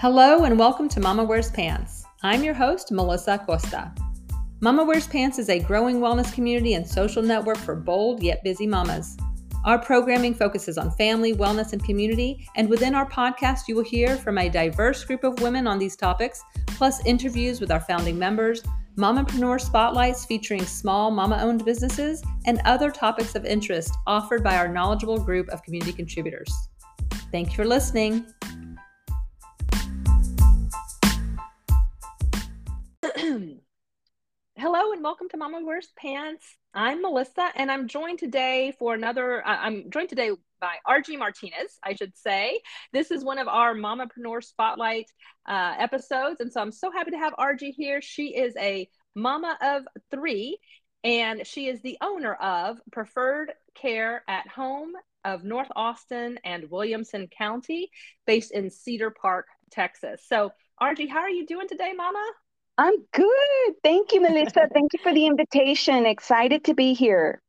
Hello and welcome to Mama Wears Pants. I'm your host, Melissa Acosta. Mama Wears Pants is a growing wellness community and social network for bold yet busy mamas. Our programming focuses on family, wellness, and community, and within our podcast, you will hear from a diverse group of women on these topics, plus interviews with our founding members, mompreneur spotlights featuring small mama owned businesses, and other topics of interest offered by our knowledgeable group of community contributors. Thank you for listening. Hello and welcome to Mama Wears Pants. I'm Melissa and I'm joined today for another, uh, I'm joined today by Argie Martinez, I should say. This is one of our Mompreneur Spotlight uh, episodes. And so I'm so happy to have Argie here. She is a mama of three and she is the owner of Preferred Care at Home of North Austin and Williamson County, based in Cedar Park, Texas. So, Argie, how are you doing today, Mama? I'm good. Thank you, Melissa. Thank you for the invitation. Excited to be here.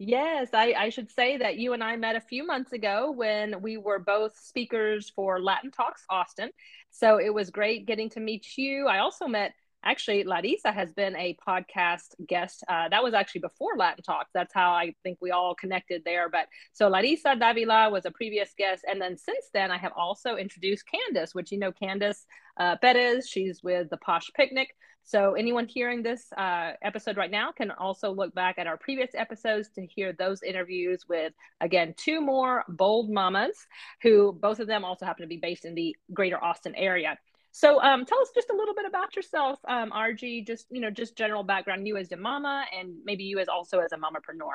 Yes, I, I, should say that you and I met a few months ago when we were both speakers for Latin Talks Austin. So it was great getting to meet you. I also met actually larissa has been a podcast guest uh, that was actually before latin talks that's how i think we all connected there. But so larissa davila was a previous guest. And then since then i have also introduced candace which you know candace uh, perez. She's with the posh picnic. So anyone hearing this uh, episode right now can also look back at our previous episodes to hear those interviews with again two more bold mamas who both of them also happen to be based in the greater austin area so um, tell us just a little bit about yourself, um, Argie, just, you know, just general background, you as a mama and maybe you as also as a mamapreneur.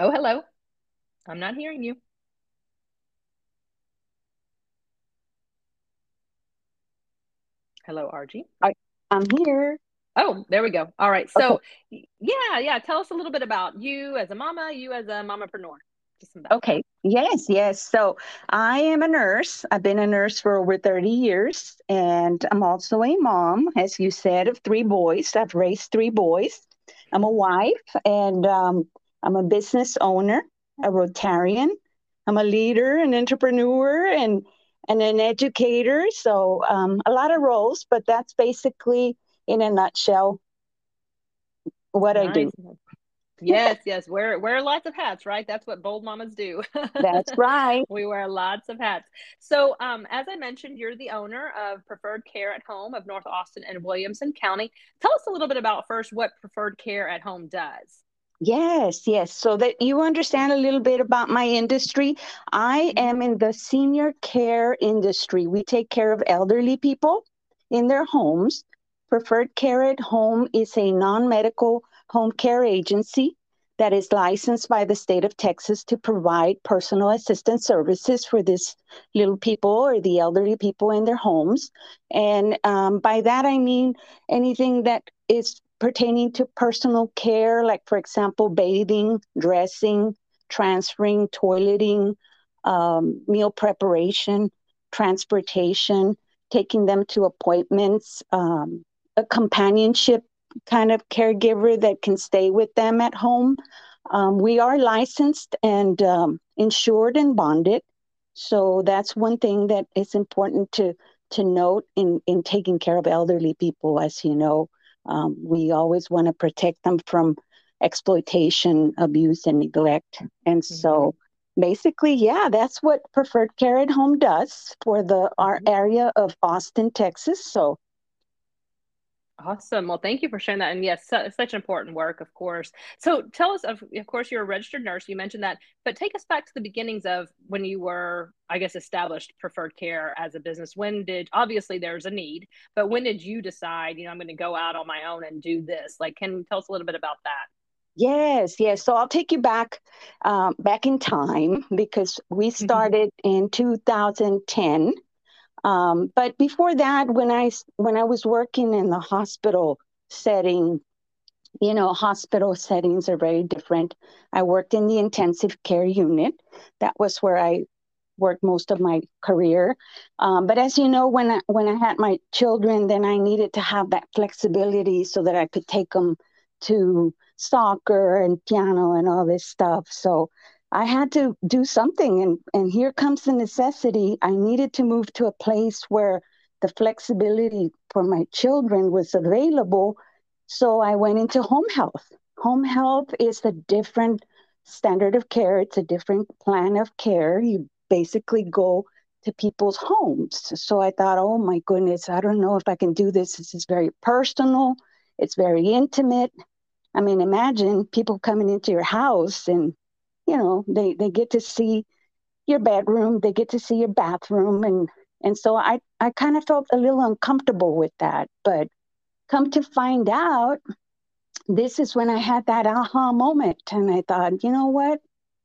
Oh, hello. I'm not hearing you. Hello, Argie. I, I'm here. Oh, there we go. All right. So, okay. yeah, yeah. Tell us a little bit about you as a mama, you as a mamapreneur. Okay. Yes, yes. So I am a nurse. I've been a nurse for over 30 years, and I'm also a mom, as you said, of three boys. I've raised three boys. I'm a wife, and um, I'm a business owner, a Rotarian. I'm a leader, an entrepreneur, and and an educator. So um, a lot of roles, but that's basically, in a nutshell, what nice. I do yes, yes. Wear wear lots of hats, right? That's what bold mamas do. That's right. we wear lots of hats. So, um, as I mentioned, you're the owner of Preferred Care at Home of North Austin and Williamson County. Tell us a little bit about first what Preferred Care at Home does. Yes, yes. So that you understand a little bit about my industry, I mm-hmm. am in the senior care industry. We take care of elderly people in their homes. Preferred Care at Home is a non medical home care agency that is licensed by the state of Texas to provide personal assistance services for these little people or the elderly people in their homes. And um, by that, I mean anything that is pertaining to personal care, like, for example, bathing, dressing, transferring, toileting, um, meal preparation, transportation, taking them to appointments, um, companionship kind of caregiver that can stay with them at home. Um, we are licensed and um, insured and bonded. So that's one thing that is important to to note in in taking care of elderly people. As you know, um, we always want to protect them from exploitation, abuse, and neglect. And mm-hmm. so, basically, yeah, that's what Preferred Care at Home does for the our mm-hmm. area of Austin, Texas. So Awesome. Well, thank you for sharing that. And yes, such important work, of course. So tell us, of, of course, you're a registered nurse. You mentioned that, but take us back to the beginnings of when you were, I guess, established preferred care as a business. When did, obviously, there's a need, but when did you decide, you know, I'm going to go out on my own and do this? Like, can you tell us a little bit about that? Yes, yes. So I'll take you back, um, back in time because we mm-hmm. started mm-hmm. in 2010 um, but before that, when I when I was working in the hospital setting, you know, hospital settings are very different. I worked in the intensive care unit. That was where I worked most of my career. Um, but as you know, when I, when I had my children, then I needed to have that flexibility so that I could take them to soccer and piano and all this stuff. So I had to do something. And, and here comes the necessity. I needed to move to a place where the flexibility for my children was available. So I went into home health. Home health is a different standard of care, it's a different plan of care. You basically go to people's homes. So I thought, oh my goodness, I don't know if I can do this. This is very personal, it's very intimate. I mean, imagine people coming into your house and, you know, they, they get to see your bedroom, they get to see your bathroom. And, and so I, I kind of felt a little uncomfortable with that. But come to find out, this is when I had that aha moment. And I thought, you know what?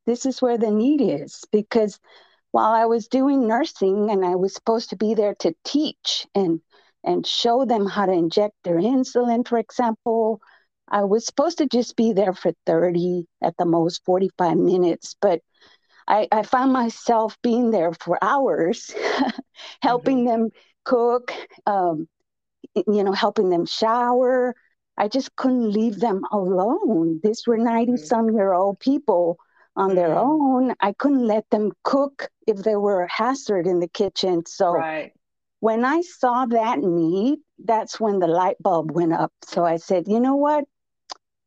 This is where the need is because while I was doing nursing and I was supposed to be there to teach and and show them how to inject their insulin, for example, I was supposed to just be there for 30 at the most 45 minutes, but I, I found myself being there for hours, helping mm-hmm. them cook, um, you know, helping them shower. I just couldn't leave them alone. These were 90 mm-hmm. some year old people on mm-hmm. their own. I couldn't let them cook if they were a hazard in the kitchen. So right. when I saw that need, that's when the light bulb went up. So I said, you know what?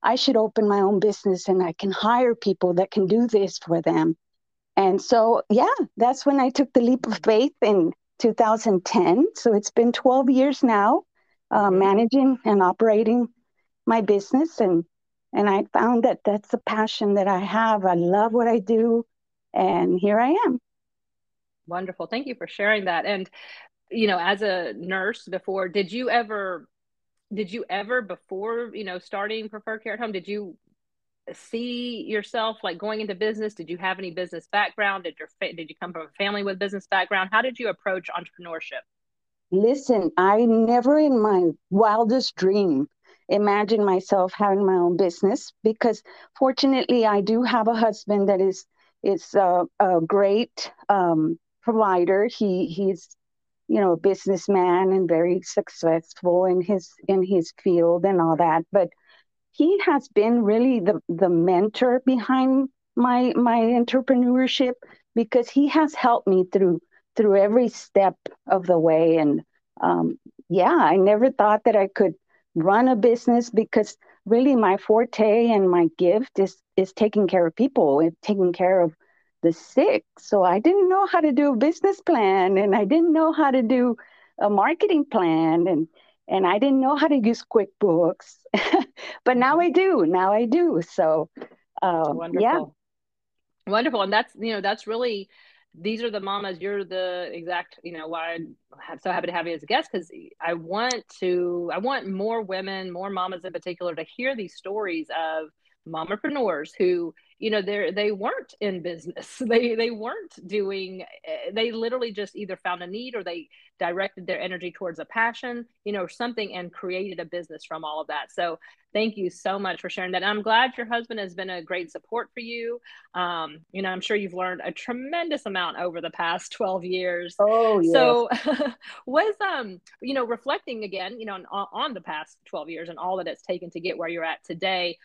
I should open my own business and I can hire people that can do this for them. And so, yeah, that's when I took the leap of faith in 2010. So it's been 12 years now, uh, mm-hmm. managing and operating my business. And and I found that that's the passion that I have. I love what I do. And here I am. Wonderful. Thank you for sharing that. And, you know, as a nurse before, did you ever, did you ever before, you know, starting Preferred Care at Home, did you see yourself like going into business? Did you have any business background? Did your, did you come from a family with business background? How did you approach entrepreneurship? Listen, I never in my wildest dream imagine myself having my own business because fortunately I do have a husband that is is a, a great um, provider. He he's you know a businessman and very successful in his in his field and all that. But he has been really the the mentor behind my my entrepreneurship because he has helped me through through every step of the way and um, yeah i never thought that i could run a business because really my forte and my gift is is taking care of people taking care of the sick. So I didn't know how to do a business plan and I didn't know how to do a marketing plan and and I didn't know how to use QuickBooks. but now mm-hmm. I do. Now I do. So uh, Wonderful. yeah. Wonderful. And that's you know, that's really these are the mamas you're the exact you know why i'm so happy to have you as a guest because i want to i want more women more mamas in particular to hear these stories of mompreneurs who you know they they weren't in business. They they weren't doing eh, they literally just either found a need or they directed their energy towards a passion you know something and created a business from all of that. So thank you so much for sharing that. I'm glad your husband has been a great support for you. Um, you know i'm sure you've learned a tremendous amount over the past 12 years. Oh yes. so was um you know reflecting again you know on, on the past 12 years and all that it's taken to get where you're at today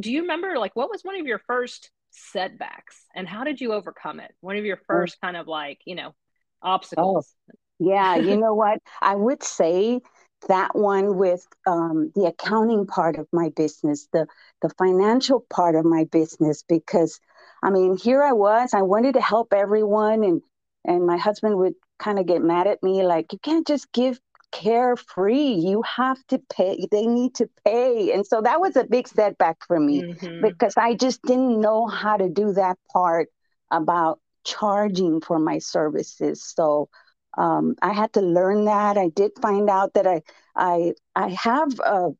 do you remember like what was one of your first setbacks? And how did you overcome it? One of your first kind of like you know obstacles. Oh, yeah you know what? I would say that one with um, the accounting part of my business the the financial part of my business because i mean here i was i wanted to help everyone and and my husband would kind of get mad at me like you can't just give carefree. You have to pay, they need to pay. And so that was a big setback for me mm-hmm. because I just didn't know how to do that part about charging for my services. So um, I had to learn that. I did find out that I I I have a,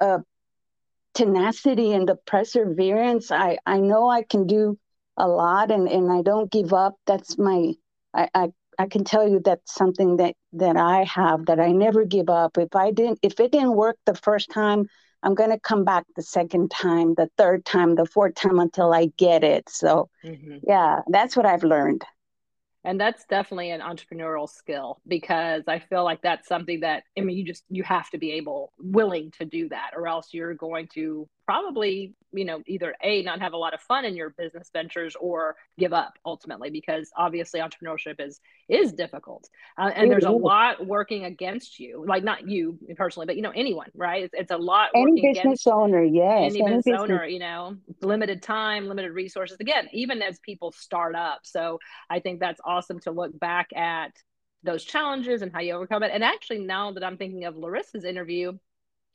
a tenacity and the perseverance. I I know I can do a lot and and I don't give up. That's my I, I I can tell you that's something that that I have that I never give up. If I didn't if it didn't work the first time, I'm going to come back the second time, the third time, the fourth time until I get it. So, mm-hmm. yeah, that's what I've learned. And that's definitely an entrepreneurial skill because I feel like that's something that I mean you just you have to be able willing to do that or else you're going to probably you know either a not have a lot of fun in your business ventures or give up ultimately because obviously entrepreneurship is is difficult. Uh, and there's a lot working against you like not you personally but you know anyone right? It's, it's a lot any business owner yes any, any business, owner you know limited time limited resources. Again even as people start up. So i think that's awesome to look back at those challenges and how you overcome it. And actually now that i'm thinking of larissa's interview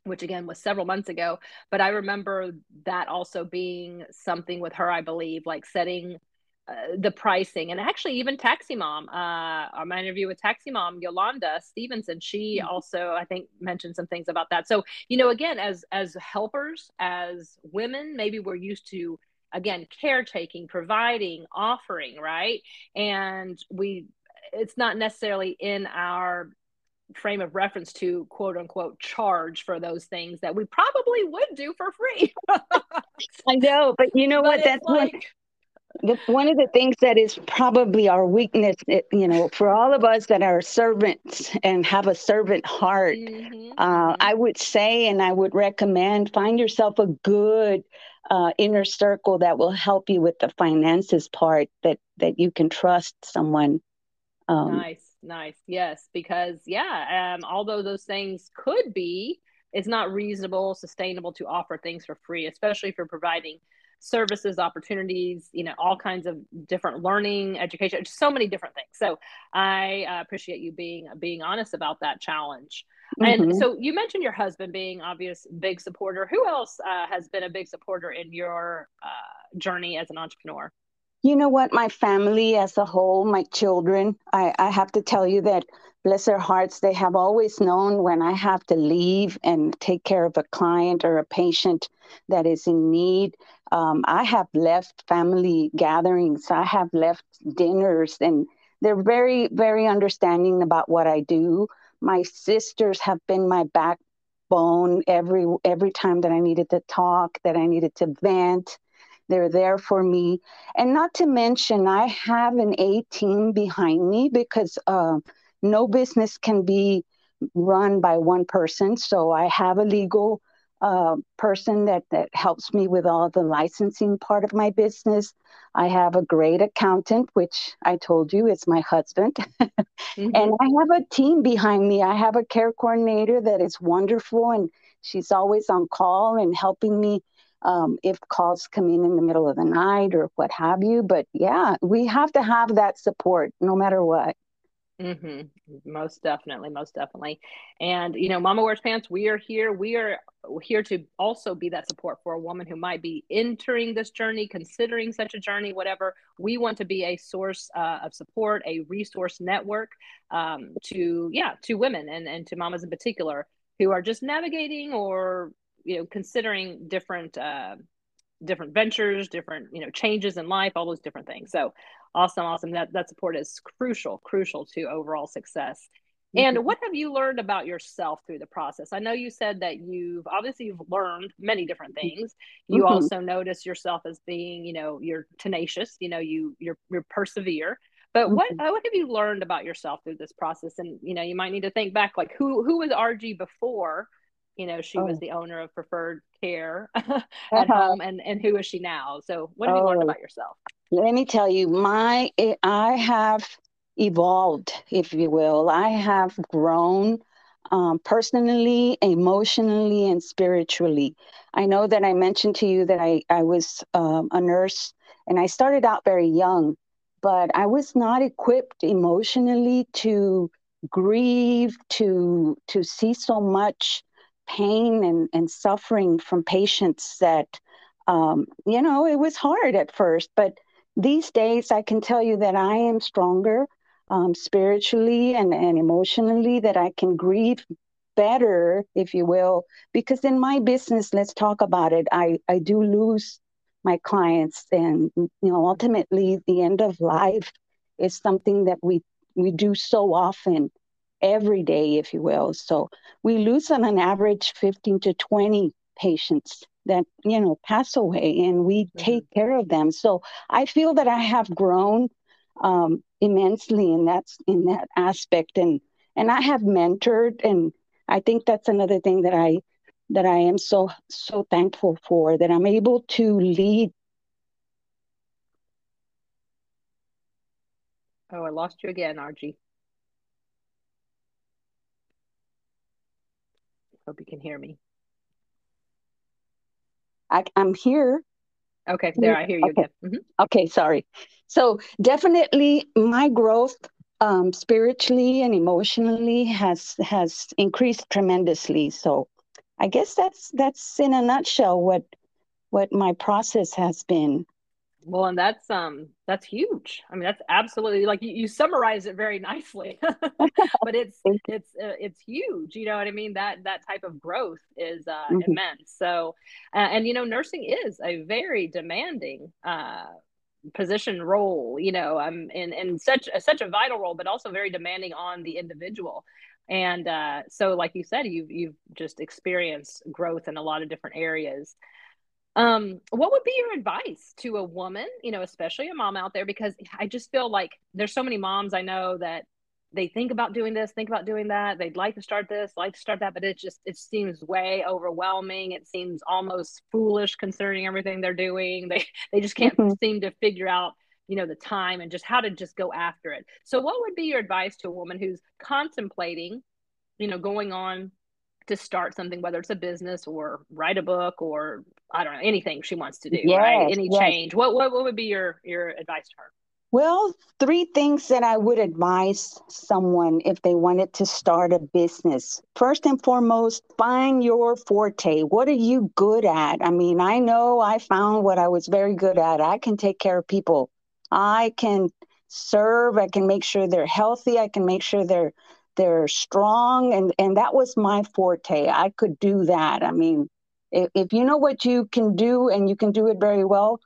which again was several months ago. But I remember that also being something with her, I believe, like setting uh, the pricing and actually even taxi mom uh my interview with taxi mom yolanda stevenson she mm-hmm. also i think mentioned some things about that so you know again as as helpers as women maybe we're used to again caretaking providing offering right and we it's not necessarily in our frame of reference to quote unquote charge for those things that we probably would do for free. I know, but you know but what? That's like, one, the, one of the things that is probably our weakness, you know, for all of us that are servants and have a servant heart, mm-hmm, uh, mm-hmm. I would say and I would recommend find yourself a good uh, inner circle that will help you with the finances part that that you can trust someone. Um, nice nice. Yes, because yeah, um, although those things could be, it's not reasonable, sustainable to offer things for free, especially for providing services, opportunities, you know, all kinds of different learning, education, so many different things. So I uh, appreciate you being being honest about that challenge. Mm-hmm. And so you mentioned your husband being obvious big supporter. Who else uh, has been a big supporter in your uh, journey as an entrepreneur? You know what? My family as a whole, my children, I, I have to tell you that, bless their hearts, they have always known when I have to leave and take care of a client or a patient that is in need. Um, I have left family gatherings, I have left dinners, and they're very, very understanding about what I do. My sisters have been my backbone every every time that I needed to talk, that I needed to vent. They're there for me. And not to mention, I have an A team behind me because uh, no business can be run by one person. So I have a legal uh, person that, that helps me with all the licensing part of my business. I have a great accountant, which I told you is my husband. mm-hmm. And I have a team behind me. I have a care coordinator that is wonderful and she's always on call and helping me um, if calls come in in the middle of the night or what have you. But yeah, we have to have that support no matter what. Mm-hmm. Most definitely, most definitely. And you know, Mama Wears Pants, we are here. We are here to also be that support for a woman who might be entering this journey, considering such a journey, whatever. We want to be a source uh, of support, a resource network um, to yeah to women and and to mamas in particular who are just navigating or you know considering different uh, different ventures different you know changes in life all those different things so awesome awesome that that support is crucial crucial to overall success and mm-hmm. what have you learned about yourself through the process? I know you said that you've obviously you've learned many different mm-hmm. things. You mm-hmm. also notice yourself as being, you know, you're tenacious, you know, you you're you're persevere. But mm-hmm. what what have you learned about yourself through this process? And you know, you might need to think back like who who was Argie before you know she oh. was the owner of preferred care at uh-huh. home and and who is she now so what have oh. you learned oh. about yourself let me tell you my i have evolved if you will i have grown um, personally emotionally and spiritually i know that i mentioned to you that i i was um, a nurse and i started out very young but i was not equipped emotionally to grieve to to see so much pain and, and suffering from patients that, um, you know, it was hard at first. But these days, I can tell you that I am stronger um, spiritually and, and emotionally, that I can grieve better, if you will, because in my business, let's talk about it, I, I do lose my clients. And, you know, ultimately, the end of life is something that we, we do so often every day, if you will. So we lose on an average 15 to 20 patients that you know pass away and we mm-hmm. take care of them so i feel that i have grown um, immensely in that in that aspect and and i have mentored and i think that's another thing that i that I am so so thankful for that I'm able to lead. Oh, I lost you again, Argie. Hope you can hear me. I, am here. Okay, there I hear you okay. again. Mm-hmm. Okay, sorry. So definitely my growth um, spiritually and emotionally has has increased tremendously. So I guess that's that's in a nutshell what what my process has been. Well, and that's um that's huge. I mean, that's absolutely like you, you summarize it very nicely, but it's it's uh, it's huge. You know what I mean? That that type of growth is uh, mm-hmm. immense. So, uh, and you know, nursing is a very demanding uh, position role. You know, um, in in such a, such a vital role, but also very demanding on the individual. And uh, so, like you said, you've you've just experienced growth in a lot of different areas. Um, what would be your advice to a woman, you know, especially a mom out there? Because I just feel like there's so many moms I know that they think about doing this, think about doing that. They'd like to start this, like to start that, but it just it seems way overwhelming. It seems almost foolish concerning everything they're doing. They they just can't mm-hmm. seem to figure out, you know, the time and just how to just go after it. So what would be your advice to a woman who's contemplating, you know, going on to start something, whether it's a business or write a book or I don't know anything she wants to do, yes, right? Any yes. change. What, what what would be your your advice to her? Well, three things that I would advise someone if they wanted to start a business. First and foremost, find your forte. What are you good at? I mean, I know I found what I was very good at. I can take care of people. I can serve. I can make sure they're healthy. I can make sure they're they're strong and and that was my forte. I could do that. I mean if, if you know what you can do and you can do it very well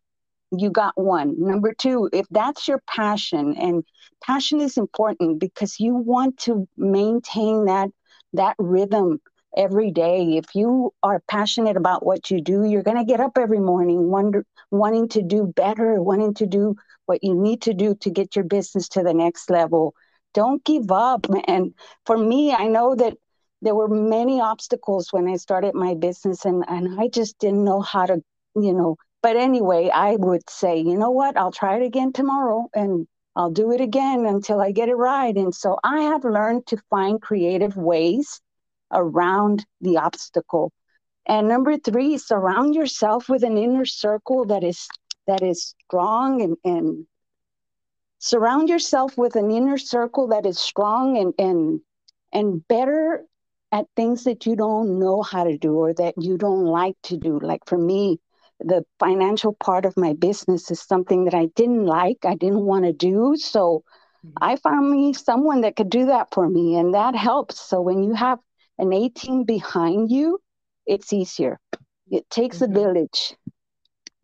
you got one. Number two if that's your passion and passion is important because you want to maintain that that rhythm every day. If you are passionate about what you do you're going to get up every morning wonder, wanting to do better wanting to do what you need to do to get your business to the next level don't give up. And for me, I know that there were many obstacles when I started my business and, and I just didn't know how to, you know, but anyway, I would say, you know what, I'll try it again tomorrow and I'll do it again until I get it right. And so I have learned to find creative ways around the obstacle. And number three, surround yourself with an inner circle that is that is strong and, and surround yourself with an inner circle that is strong and and and better at things that you don't know how to do or that you don't like to do like for me the financial part of my business is something that I didn't like I didn't want to do so mm-hmm. I found me someone that could do that for me and that helps so when you have an A team behind you it's easier it takes mm-hmm. a village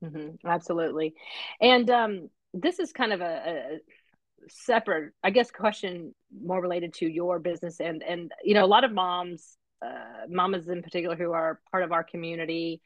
mm-hmm. absolutely and um this is kind of a, a, separate, I guess, question more related to your business and and you know a lot of moms, uh, mamas in particular who are part of our community,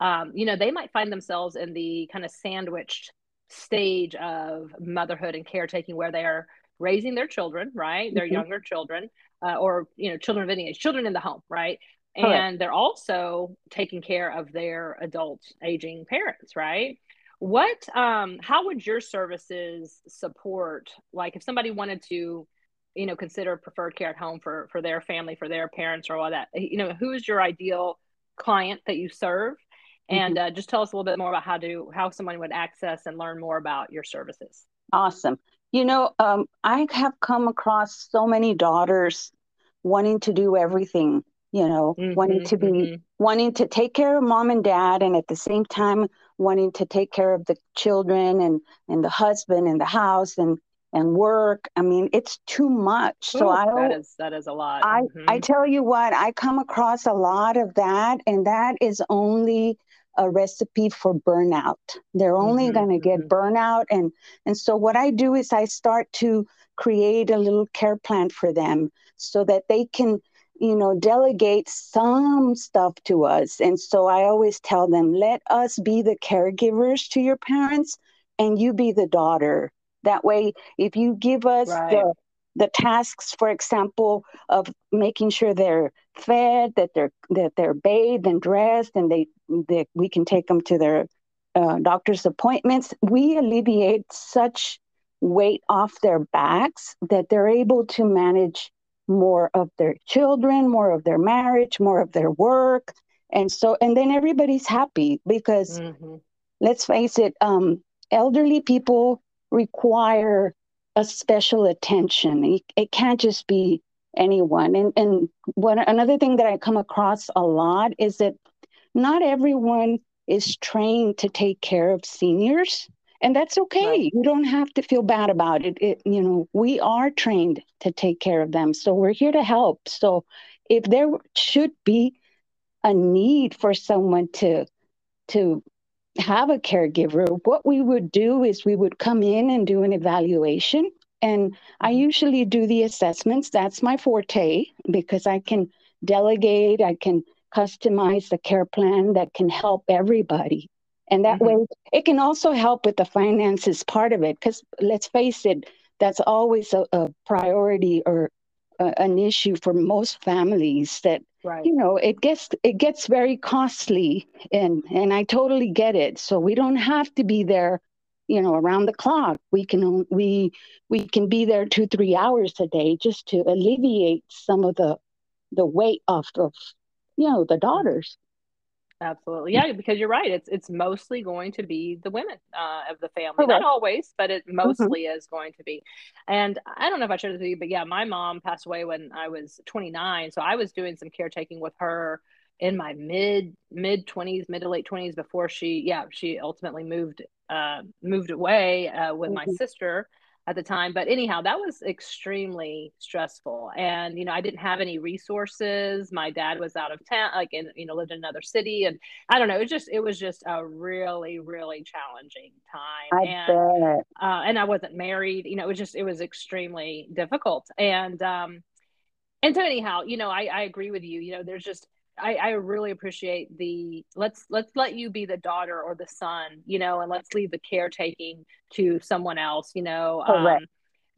um, you know, they might find themselves in the kind of sandwiched stage of motherhood and caretaking where they are raising their children, right? Their mm-hmm. younger children, uh, or you know, children of any age, children in the home, right? and they're also taking care of their adult aging parents right what um how would your services support like if somebody wanted to you know consider preferred care at home for for their family for their parents or all that you know who is your ideal client that you serve and mm-hmm. uh, just tell us a little bit more about how to how someone would access and learn more about your services awesome you know um, i have come across so many daughters wanting to do everything you know mm-hmm, wanting to be mm-hmm. wanting to take care of mom and dad and at the same time wanting to take care of the children and and the husband and the house and and work i mean it's too much so i that is that is a lot i mm-hmm. i tell you what i come across a lot of that and that is only a recipe for burnout they're only mm-hmm, going to get mm-hmm. burnout and and so what i do is i start to create a little care plan for them so that they can you know, delegate some stuff to us. And so I always tell them, let us be the caregivers to your parents and you be the daughter. That way, if you give us right. the the tasks, for example, of making sure they're fed, that they're that they're bathed and dressed, and they that we can take them to their uh, doctor's appointments. We alleviate such weight off their backs that they're able to manage more of their children, more of their marriage, more of their work, and so and then everybody's happy because mm-hmm. let's face it, um, elderly people require a special attention. It, it can't just be anyone. And and what another thing that I come across a lot is that not everyone is trained to take care of seniors. And that's okay. Right. You don't have to feel bad about it. it. You know, we are trained to take care of them. So we're here to help. So if there should be a need for someone to to have a caregiver, what we would do is we would come in and do an evaluation. And I mm-hmm. usually do the assessments. That's my forte because I can delegate, I can customize the care plan that can help everybody. And that mm-hmm. way, it can also help with the finances part of it. Because let's face it, that's always a, a priority or uh, an issue for most families that right. you know it gets it gets very costly and and I totally get it so we don't have to be there you know around the clock we can we we can be there 2 3 hours a day just to alleviate some of the the weight off of you know the daughters Absolutely. Yeah, because you're right. It's it's mostly going to be the women uh, of the family. Not always, but it mm-hmm. mostly mm-hmm. is going to be. And I don't know if I shared this with you, but yeah, my mom passed away when I was 29. So I was doing some caretaking with her in my mid mid 20s, mid to late 20s before she yeah, she ultimately moved uh moved away uh, with mm-hmm. my sister at the time but anyhow that was extremely stressful. And you know i didn't have any resources. My dad was out of town like in you know lived in another city and i don't know it was just it was just a really really challenging time. I and. Uh, and i wasn't married you know it was just it was extremely difficult. And um and so anyhow you know i i agree with you you know there's just I, I really appreciate the let's let's let you be the daughter or the son, you know, and let's leave the caretaking to someone else, you know. Um,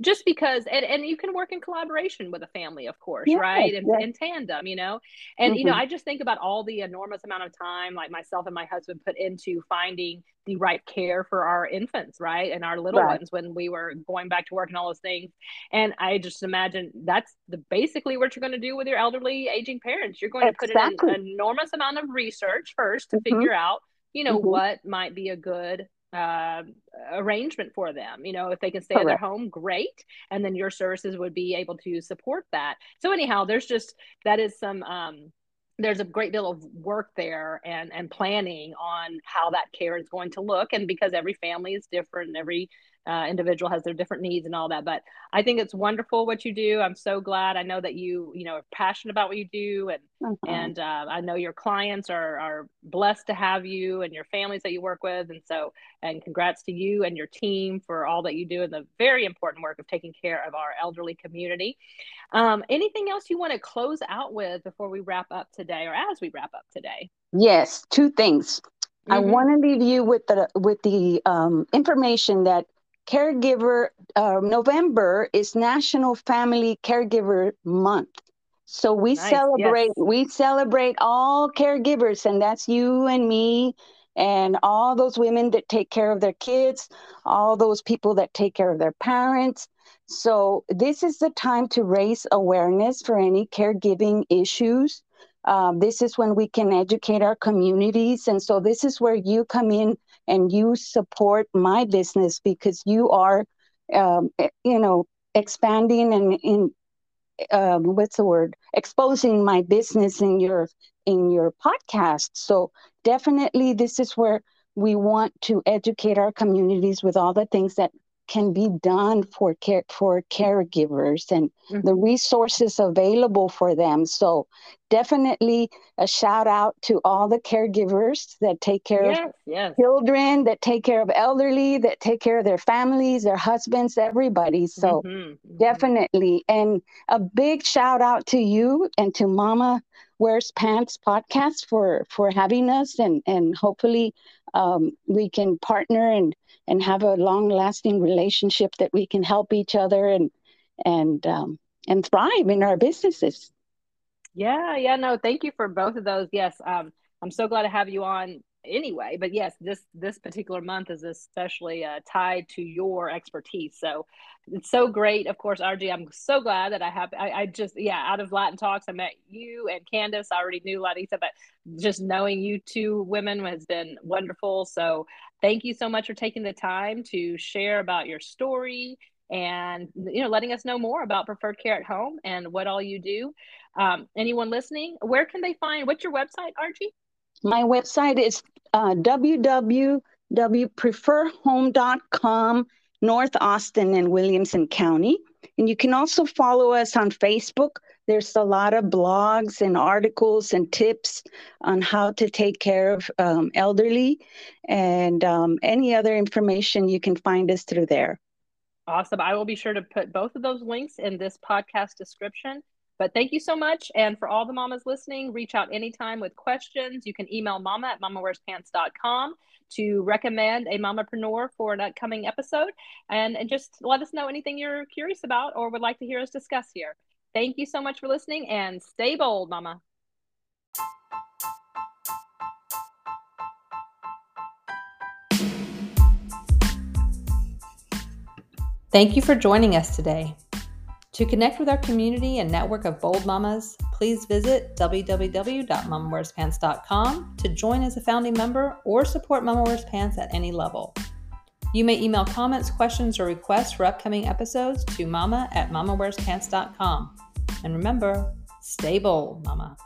just because and, and you can work in collaboration with a family of course yes, right and yes. in tandem you know and mm-hmm. you know mm-hmm. i just think about all the enormous amount of time like myself and my husband put into finding the right care for our infants right and our little right. ones when we were going back to work and all those things and i just imagine that's the basically what you're going to do with your elderly aging parents you're going to put in an enormous amount of research first to mm-hmm. figure out you know mm-hmm. what might be a good uh, arrangement for them. You know, if they can stay Correct. at their home, great. And then your services would be able to support that. So anyhow, there's just that is some um, there's a great deal of work there and and planning on how that care is going to look and because every family is different every uh, individual has their different needs and all that but i think it's wonderful what you do. I'm so glad. I know that you you know are passionate about what you do and mm-hmm. and uh, i know your clients are are blessed to have you and your families that you work with. And so and congrats to you and your team for all that you do and the very important work of taking care of our elderly community. Um, anything else you want to close out with before we wrap up today or as we wrap up today? Yes two things. Mm-hmm. I want to leave you with the with the um, information that caregiver uh, November is National Family Caregiver Month. So we nice, celebrate yes. we celebrate all caregivers and that's you and me and all those women that take care of their kids, all those people that take care of their parents. So this is the time to raise awareness for any caregiving issues. Um, this is when we can educate our communities. And so this is where you come in and you support my business because you are, um, eh, you know, expanding and in um, what's the word? Exposing my business in your in your podcast. So definitely this is where we want to educate our communities with all the things that can be done for care for caregivers and mm-hmm. the resources available for them so definitely a shout out to all the caregivers that take care yes, of yes. children that take care of elderly that take care of their families their husbands everybody so mm-hmm. Mm-hmm. definitely and a big shout out to you and to mama wears pants podcast for for having us and and hopefully um, we can partner and and have a long lasting relationship that we can help each other and and um, and thrive in our businesses. Yeah, yeah, no, thank you for both of those. Yes, um, I'm so glad to have you on anyway but yes this this particular month is especially uh, tied to your expertise. So it's so great. Of course Argie i'm so glad that i have I, I, just yeah out of latin talks i met you and candace. I already knew larissa but just knowing you two women has been wonderful. So thank you so much for taking the time to share about your story and you know letting us know more about preferred care at home and what all you do. Um, anyone listening where can they find what's your website Argie my website is uh, www.preferhome.com, North Austin and Williamson County. And you can also follow us on Facebook. There's a lot of blogs and articles and tips on how to take care of um, elderly and um, any other information you can find us through there. Awesome. I will be sure to put both of those links in this podcast description. But thank you so much. And for all the mamas listening, reach out anytime with questions. You can email mama at mamawearspants.com to recommend a mamapreneur for an upcoming episode and, and just let us know anything you're curious about or would like to hear us discuss here. Thank you so much for listening and stay bold, mama. Thank you for joining us today. To connect with our community and network of bold mamas, please visit www.mamawearspants.com to join as a founding member or support Mama Wears Pants at any level. You may email comments, questions, or requests for upcoming episodes to mama at mamawearspants.com. And remember, stay bold, mama.